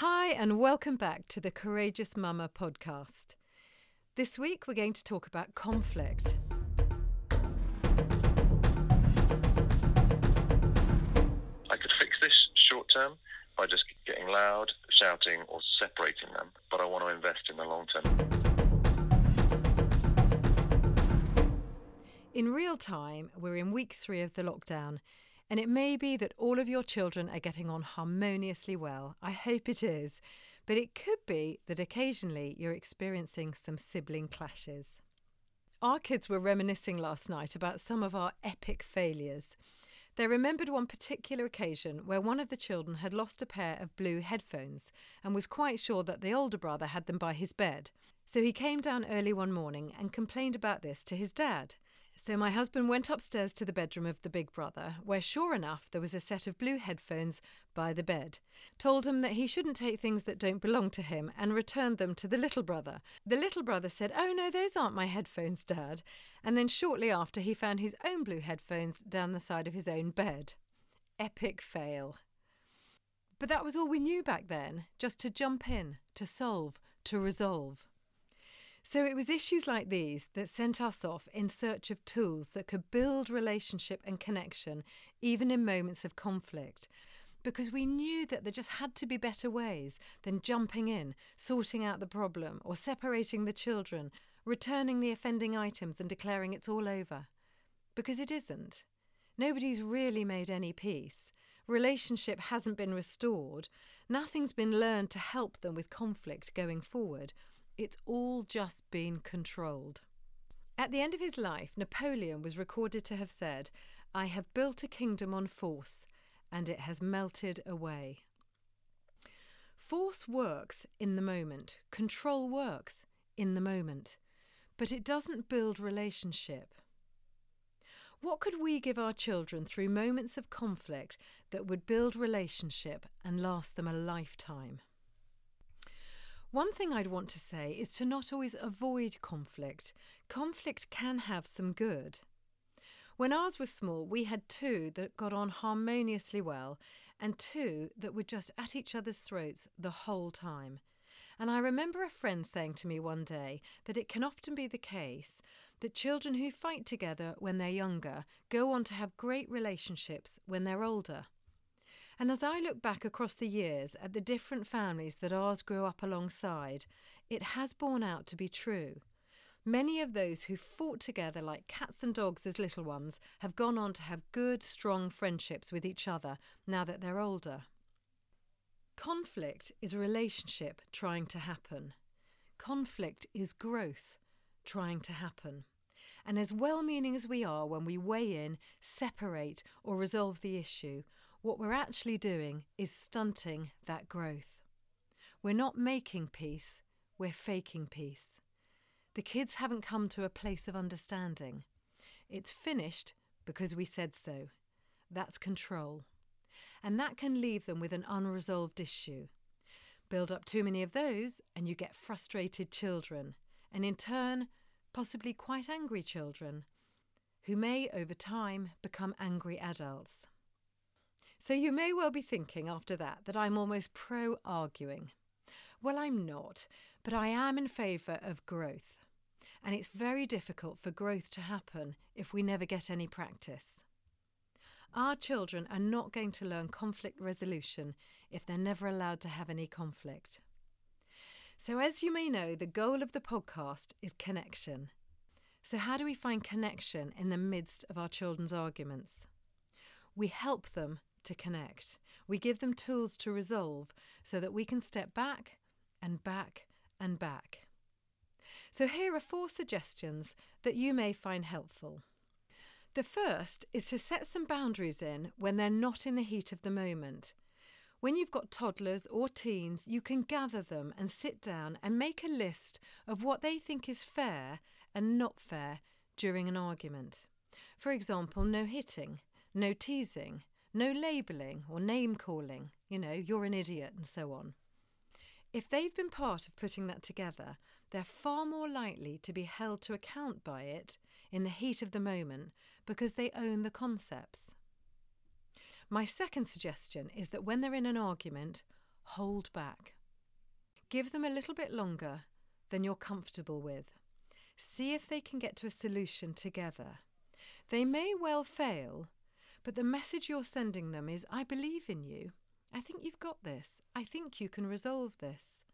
Hi, and welcome back to the Courageous Mama podcast. This week we're going to talk about conflict. I could fix this short term by just getting loud, shouting, or separating them, but I want to invest in the long term. In real time, we're in week three of the lockdown, and it may be that all of your children are getting on harmoniously well. I hope it is. But it could be that occasionally you're experiencing some sibling clashes. Our kids were reminiscing last night about some of our epic failures. They remembered one particular occasion where one of the children had lost a pair of blue headphones and was quite sure that the older brother had them by his bed. So he came down early one morning and complained about this to his dad. So my husband went upstairs to the bedroom of the big brother, where sure enough there was a set of blue headphones by the bed, told him that he shouldn't take things that don't belong to him, and returned them to the little brother. The little brother said, Oh no, those aren't my headphones, Dad. And then shortly after, he found his own blue headphones down the side of his own bed. Epic fail. But that was all we knew back then, just to jump in, to solve, to resolve. So it was issues like these that sent us off in search of tools that could build relationship and connection, even in moments of conflict. Because we knew that there just had to be better ways than jumping in, sorting out the problem, or separating the children, returning the offending items and declaring it's all over. Because it isn't. Nobody's really made any peace. Relationship hasn't been restored. Nothing's been learned to help them with conflict going forward it's all just been controlled. At the end of his life, Napoleon was recorded to have said, I have built a kingdom on force, and it has melted away. Force works in the moment, control works in the moment, but it doesn't build relationship. What could we give our children through moments of conflict that would build relationship and last them a lifetime? One thing I'd want to say is to not always avoid conflict. Conflict can have some good. When ours were small, we had two that got on harmoniously well and two that were just at each other's throats the whole time. And I remember a friend saying to me one day that it can often be the case that children who fight together when they're younger go on to have great relationships when they're older. And as I look back across the years at the different families that ours grew up alongside, it has borne out to be true. Many of those who fought together like cats and dogs as little ones have gone on to have good, strong friendships with each other now that they're older. Conflict is a relationship trying to happen. Conflict is growth trying to happen. And as well meaning as we are when we weigh in, separate, or resolve the issue, what we're actually doing is stunting that growth. We're not making peace, we're faking peace. The kids haven't come to a place of understanding. It's finished because we said so. That's control. And that can leave them with an unresolved issue. Build up too many of those, and you get frustrated children, and in turn, possibly quite angry children, who may over time become angry adults. So you may well be thinking after that that I'm almost pro arguing. Well, I'm not, but I am in favour of growth. And it's very difficult for growth to happen if we never get any practice. Our children are not going to learn conflict resolution if they're never allowed to have any conflict. So, as you may know, the goal of the podcast is connection. So, how do we find connection in the midst of our children's arguments? We help them to connect. We give them tools to resolve so that we can step back and back and back. So, here are four suggestions that you may find helpful. The first is to set some boundaries in when they're not in the heat of the moment. When you've got toddlers or teens, you can gather them and sit down and make a list of what they think is fair and not fair during an argument. For example, no hitting, no teasing, no labelling or name calling, you know, you're an idiot and so on. If they've been part of putting that together, they're far more likely to be held to account by it in the heat of the moment because they own the concepts. My second suggestion is that when they're in an argument, hold back. Give them a little bit longer than you're comfortable with. See if they can get to a solution together. They may well fail, but the message you're sending them is I believe in you. I think you've got this. I think you can resolve this.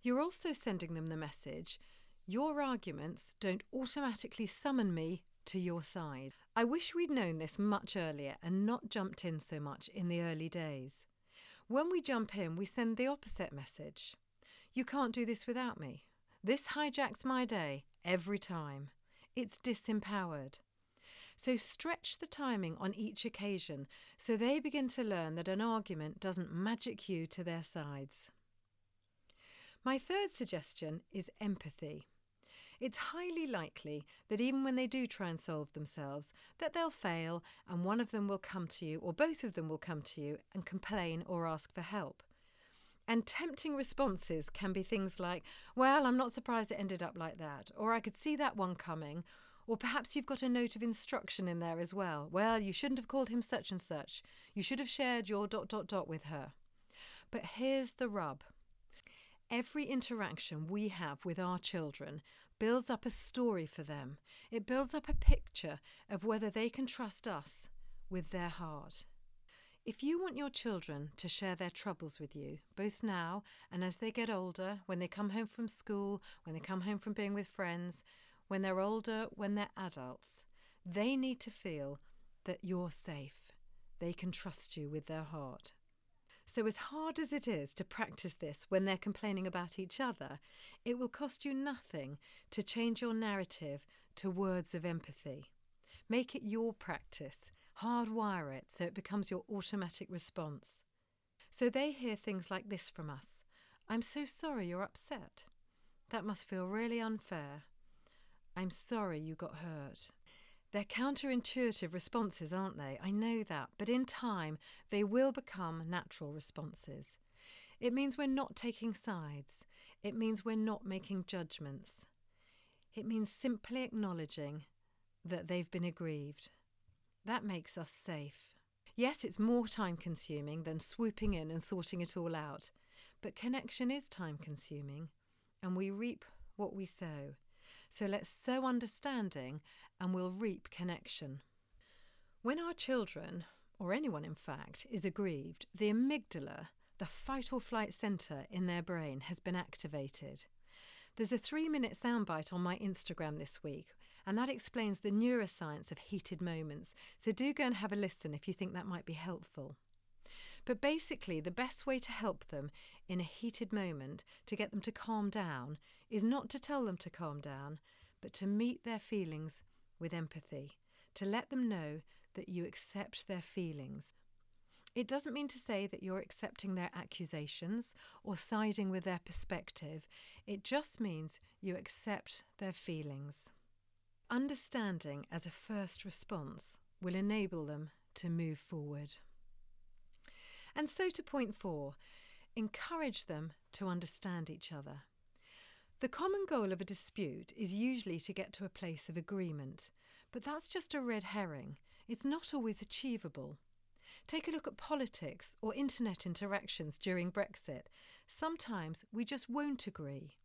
You're also sending them the message your arguments don't automatically summon me to your side. I wish we'd known this much earlier and not jumped in so much in the early days. When we jump in, we send the opposite message You can't do this without me. This hijacks my day every time. It's disempowered. So stretch the timing on each occasion so they begin to learn that an argument doesn't magic you to their sides. My third suggestion is empathy. It's highly likely that even when they do try and solve themselves, that they'll fail and one of them will come to you or both of them will come to you and complain or ask for help. And tempting responses can be things like, Well, I'm not surprised it ended up like that, or I could see that one coming, or perhaps you've got a note of instruction in there as well. Well, you shouldn't have called him such and such. You should have shared your dot dot dot with her. But here's the rub. Every interaction we have with our children builds up a story for them. It builds up a picture of whether they can trust us with their heart. If you want your children to share their troubles with you, both now and as they get older, when they come home from school, when they come home from being with friends, when they're older, when they're adults, they need to feel that you're safe. They can trust you with their heart. So, as hard as it is to practice this when they're complaining about each other, it will cost you nothing to change your narrative to words of empathy. Make it your practice, hardwire it so it becomes your automatic response. So they hear things like this from us I'm so sorry you're upset. That must feel really unfair. I'm sorry you got hurt. They're counterintuitive responses, aren't they? I know that. But in time, they will become natural responses. It means we're not taking sides. It means we're not making judgments. It means simply acknowledging that they've been aggrieved. That makes us safe. Yes, it's more time consuming than swooping in and sorting it all out, but connection is time consuming, and we reap what we sow. So let's sow understanding and we'll reap connection. When our children, or anyone in fact, is aggrieved, the amygdala, the fight or flight centre in their brain, has been activated. There's a three minute soundbite on my Instagram this week, and that explains the neuroscience of heated moments. So do go and have a listen if you think that might be helpful. But basically, the best way to help them in a heated moment, to get them to calm down, is not to tell them to calm down, but to meet their feelings with empathy, to let them know that you accept their feelings. It doesn't mean to say that you're accepting their accusations or siding with their perspective. It just means you accept their feelings. Understanding as a first response will enable them to move forward. And so to point four encourage them to understand each other. The common goal of a dispute is usually to get to a place of agreement, but that's just a red herring. It's not always achievable. Take a look at politics or internet interactions during Brexit. Sometimes we just won't agree,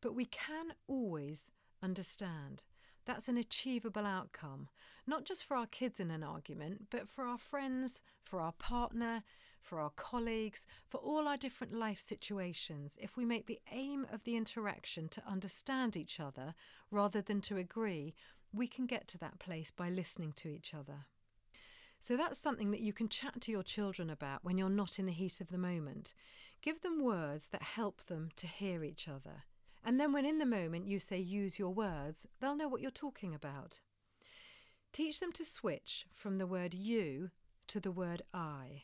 but we can always understand. That's an achievable outcome, not just for our kids in an argument, but for our friends, for our partner, for our colleagues, for all our different life situations, if we make the aim of the interaction to understand each other rather than to agree, we can get to that place by listening to each other. So that's something that you can chat to your children about when you're not in the heat of the moment. Give them words that help them to hear each other. And then, when in the moment you say use your words, they'll know what you're talking about. Teach them to switch from the word you to the word I.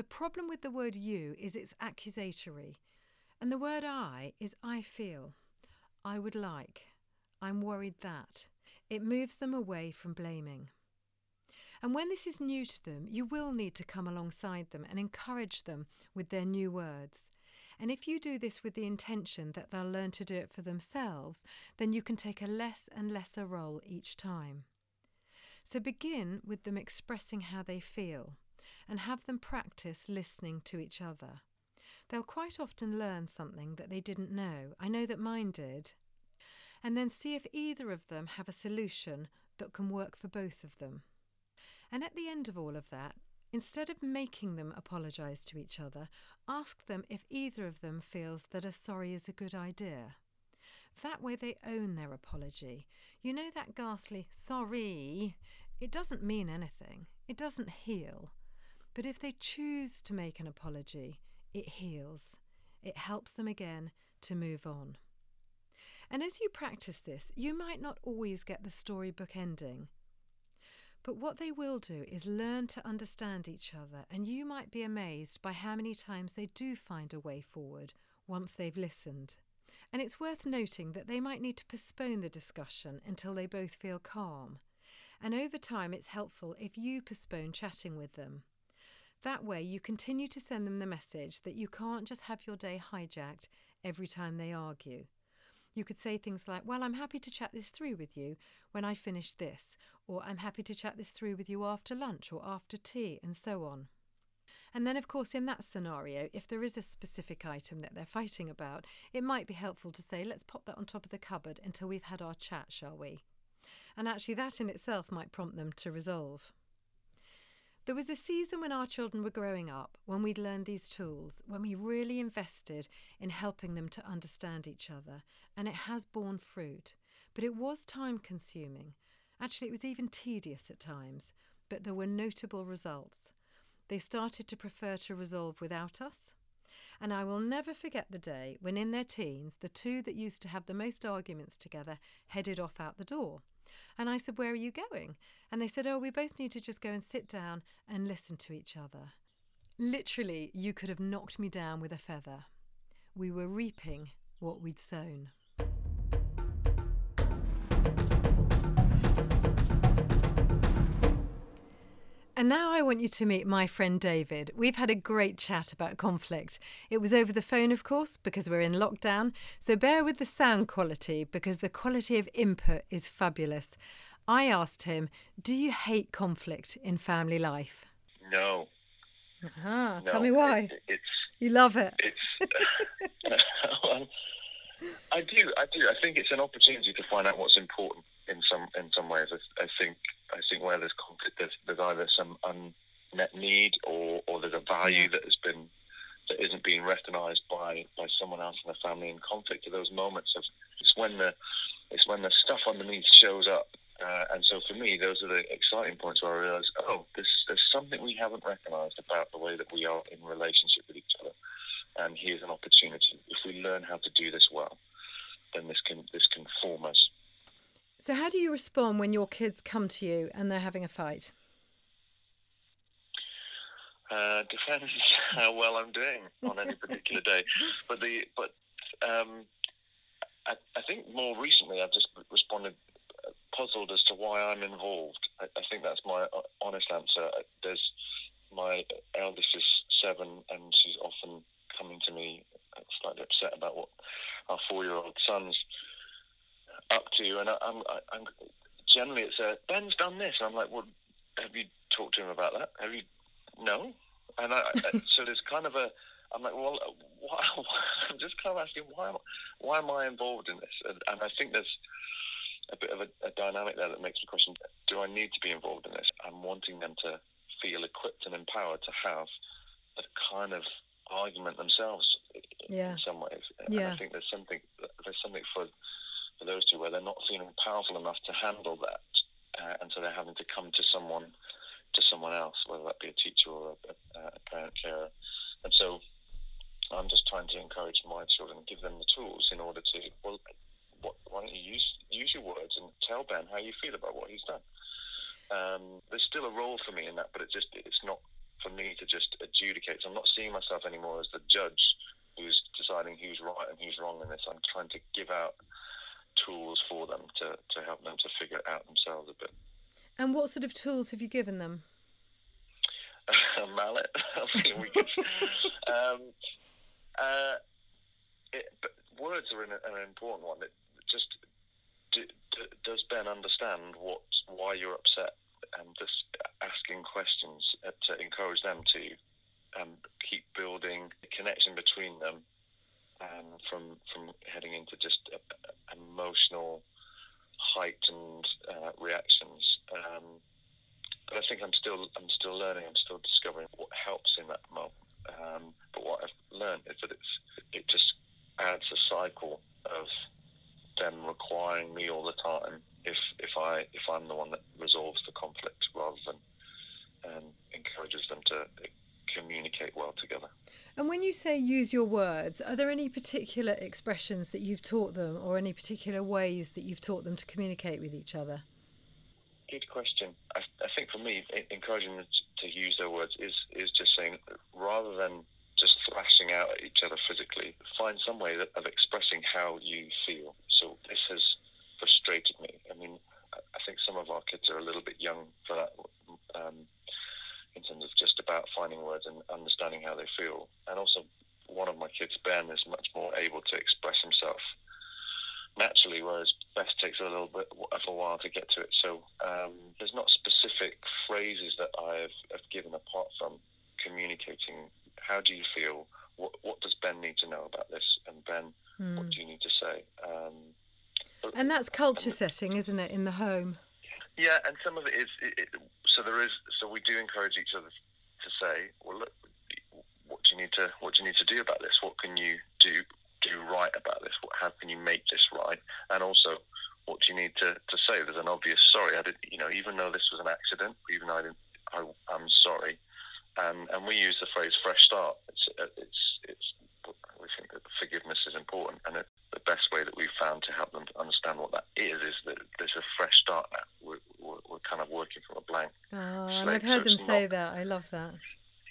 The problem with the word you is it's accusatory. And the word I is I feel, I would like, I'm worried that. It moves them away from blaming. And when this is new to them, you will need to come alongside them and encourage them with their new words. And if you do this with the intention that they'll learn to do it for themselves, then you can take a less and lesser role each time. So begin with them expressing how they feel and have them practice listening to each other. They'll quite often learn something that they didn't know. I know that mine did. And then see if either of them have a solution that can work for both of them. And at the end of all of that, instead of making them apologise to each other, ask them if either of them feels that a sorry is a good idea. That way they own their apology. You know that ghastly sorry? It doesn't mean anything, it doesn't heal. But if they choose to make an apology, it heals. It helps them again to move on. And as you practice this, you might not always get the storybook ending. But what they will do is learn to understand each other, and you might be amazed by how many times they do find a way forward once they've listened. And it's worth noting that they might need to postpone the discussion until they both feel calm. And over time, it's helpful if you postpone chatting with them. That way, you continue to send them the message that you can't just have your day hijacked every time they argue. You could say things like, Well, I'm happy to chat this through with you when I finish this, or I'm happy to chat this through with you after lunch or after tea, and so on. And then, of course, in that scenario, if there is a specific item that they're fighting about, it might be helpful to say, Let's pop that on top of the cupboard until we've had our chat, shall we? And actually, that in itself might prompt them to resolve. There was a season when our children were growing up when we'd learned these tools, when we really invested in helping them to understand each other, and it has borne fruit. But it was time consuming. Actually, it was even tedious at times, but there were notable results. They started to prefer to resolve without us. And I will never forget the day when, in their teens, the two that used to have the most arguments together headed off out the door. And I said, Where are you going? And they said, Oh, we both need to just go and sit down and listen to each other. Literally, you could have knocked me down with a feather. We were reaping what we'd sown. And now I want you to meet my friend David. We've had a great chat about conflict. It was over the phone, of course, because we're in lockdown. So bear with the sound quality because the quality of input is fabulous. I asked him, Do you hate conflict in family life? No. Ah, no, tell me why. It, it's you love it. It's. well, I do. I do. I think it's an opportunity to find out what's important in some in some ways. I, I think I think where there's conflict, there's, there's either some unmet need or, or there's a value that has been that isn't being recognised by, by someone else in the family in conflict. Are those moments of it's when the it's when the stuff underneath shows up. Uh, and so for me, those are the exciting points where I realise, oh, this, there's something we haven't recognised about the way that we are in relationship with each other. And here's an opportunity. If we learn how to do this well, then this can this can form us so, how do you respond when your kids come to you and they're having a fight? Uh, depends how well I'm doing on any particular day. But the but um, I, I, think more recently I've just responded uh, puzzled as to why I'm involved. I, I think that's my uh, honest answer. Uh, there's my eldest is seven, and she's often coming to me slightly upset about what our four-year-old son's up to, you and I, am I'm, I'm generally it's a Ben's done this. I'm like, well, have you talked to him about that? Have you? No. And I, so there's kind of a. I'm like, well, why, I'm just kind of asking why, why am I involved in this? And, and I think there's a bit of a, a, dynamic there that makes me question: Do I need to be involved in this? I'm wanting them to feel equipped and empowered to have a kind of argument themselves yeah. in some ways. Yeah. And I think there's something there's something for for those two where they're not feeling powerful enough to handle that, uh, and so they're having to come to someone, to someone else, whether that be a teacher or a, a parent carer, and so I'm just trying to encourage my children, give them the tools in order to well, what, why don't you use use your words and tell Ben how you feel about what he's done. Um, there's still a role for me in that, but it just it's not for me to just adjudicate. So I'm not seeing myself anymore as the judge who's deciding who's right and who's wrong in this. I'm trying to give out tools for them to, to help them to figure it out themselves a bit. And what sort of tools have you given them? a mallet. um, uh, it, but words are an, an important one. It just do, do, does Ben understand what why you're upset, and just asking questions to encourage them to and keep building a connection between them um, from from heading into just uh, emotional heightened uh, reactions. Um, but I think I'm still I'm still learning. I'm still discovering what helps in that moment. Um, but what I've learned is that it's it just adds a cycle of them requiring me all the time if if I if I'm the one that resolves the conflict rather than um, encourages them to communicate well together. And when you say use your words, are there any particular expressions that you've taught them or any particular ways that you've taught them to communicate with each other? Good question. I, I think for me, encouraging them to use their words is, is just saying, rather than just thrashing out at each other physically, find some way of expressing how you feel. So this has frustrated me. I mean, I think some of our kids are a little bit young for that. Um, in terms of just about finding words and understanding how they feel. And also, one of my kids, Ben, is much more able to express himself naturally, whereas Beth takes a little bit of a while to get to it. So um, there's not specific phrases that I've, have given apart from communicating. How do you feel? What, what does Ben need to know about this? And Ben, mm. what do you need to say? Um, and that's culture setting, isn't it, in the home? Yeah, and some of it is. It, it, so there is. So we do encourage each other to say, "Well, look, what do you need to do you need to do about this? What can you do do right about this? What, how can you make this right? And also, what do you need to, to say? There's an obvious sorry. I did, you know, even though this was an accident, even though I didn't, I, am sorry. And and we use the phrase "fresh start." It's it's it's. We think that forgiveness is important, and it, the best way that we've found to help them to understand what that is is that there's a fresh start now. We're, we're, we're kind of working from a blank. Oh, and I've heard so them say not, that. I love that.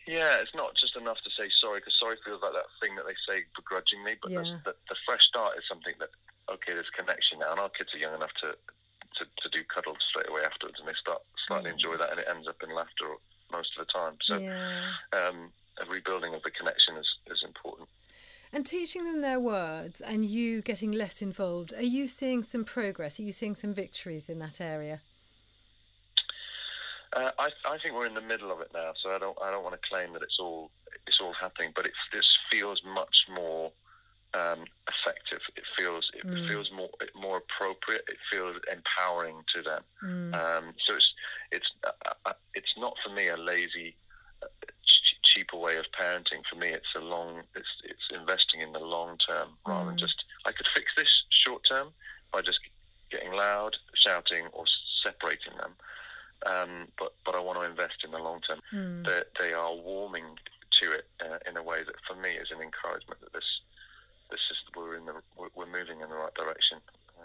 Yeah, it's not just enough to say sorry because sorry feels like that thing that they say begrudgingly. But yeah. the, the, fresh start is something that okay, there's connection now, and our kids are young enough to to, to do cuddles straight away afterwards, and they start slightly mm. enjoy that, and it ends up in laughter most of the time. So, yeah. um, a rebuilding of the connection is is important. And teaching them their words and you getting less involved, are you seeing some progress? Are you seeing some victories in that area? Uh, I, I think we're in the middle of it now, so I don't I don't want to claim that it's all it's all happening, but it this feels much more um, effective. It feels it mm. feels more more appropriate. It feels empowering to them. Mm. Um, so it's it's uh, uh it's not for me a lazy cheaper way of parenting. For me, it's a long, it's it's investing in the long term rather mm. than just I could fix this short term by just getting loud, shouting, or separating them. Um, but but I want to invest in the long term. Mm. They, they are warming to it uh, in a way that for me is an encouragement that this this is we're in the we're moving in the right direction.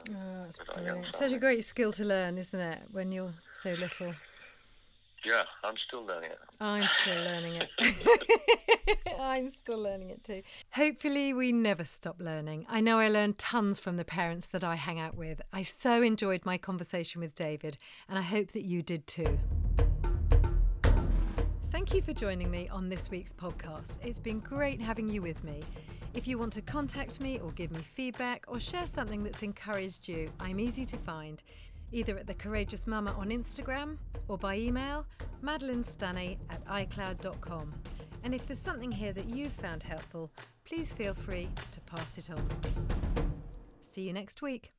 Um, oh, Such a great skill to learn, isn't it? When you're so little. Yeah, I'm still learning it. I'm still learning it. I'm still learning it too. Hopefully, we never stop learning. I know I learned tons from the parents that I hang out with. I so enjoyed my conversation with David, and I hope that you did too. Thank you for joining me on this week's podcast. It's been great having you with me. If you want to contact me or give me feedback or share something that's encouraged you, I'm easy to find either at The Courageous Mama on Instagram or by email, madeleinestanny at icloud.com. And if there's something here that you've found helpful, please feel free to pass it on. See you next week.